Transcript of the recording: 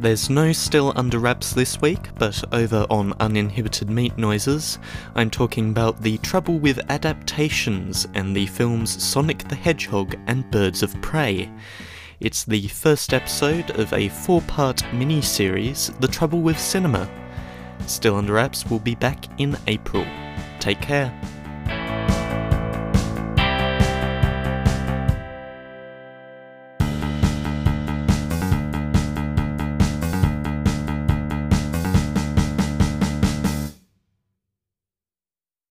There's no still under wraps this week, but over on Uninhibited Meat Noises, I'm talking about the trouble with adaptations and the films Sonic the Hedgehog and Birds of Prey. It's the first episode of a four part mini series, The Trouble with Cinema. Still Under Wraps will be back in April. Take care.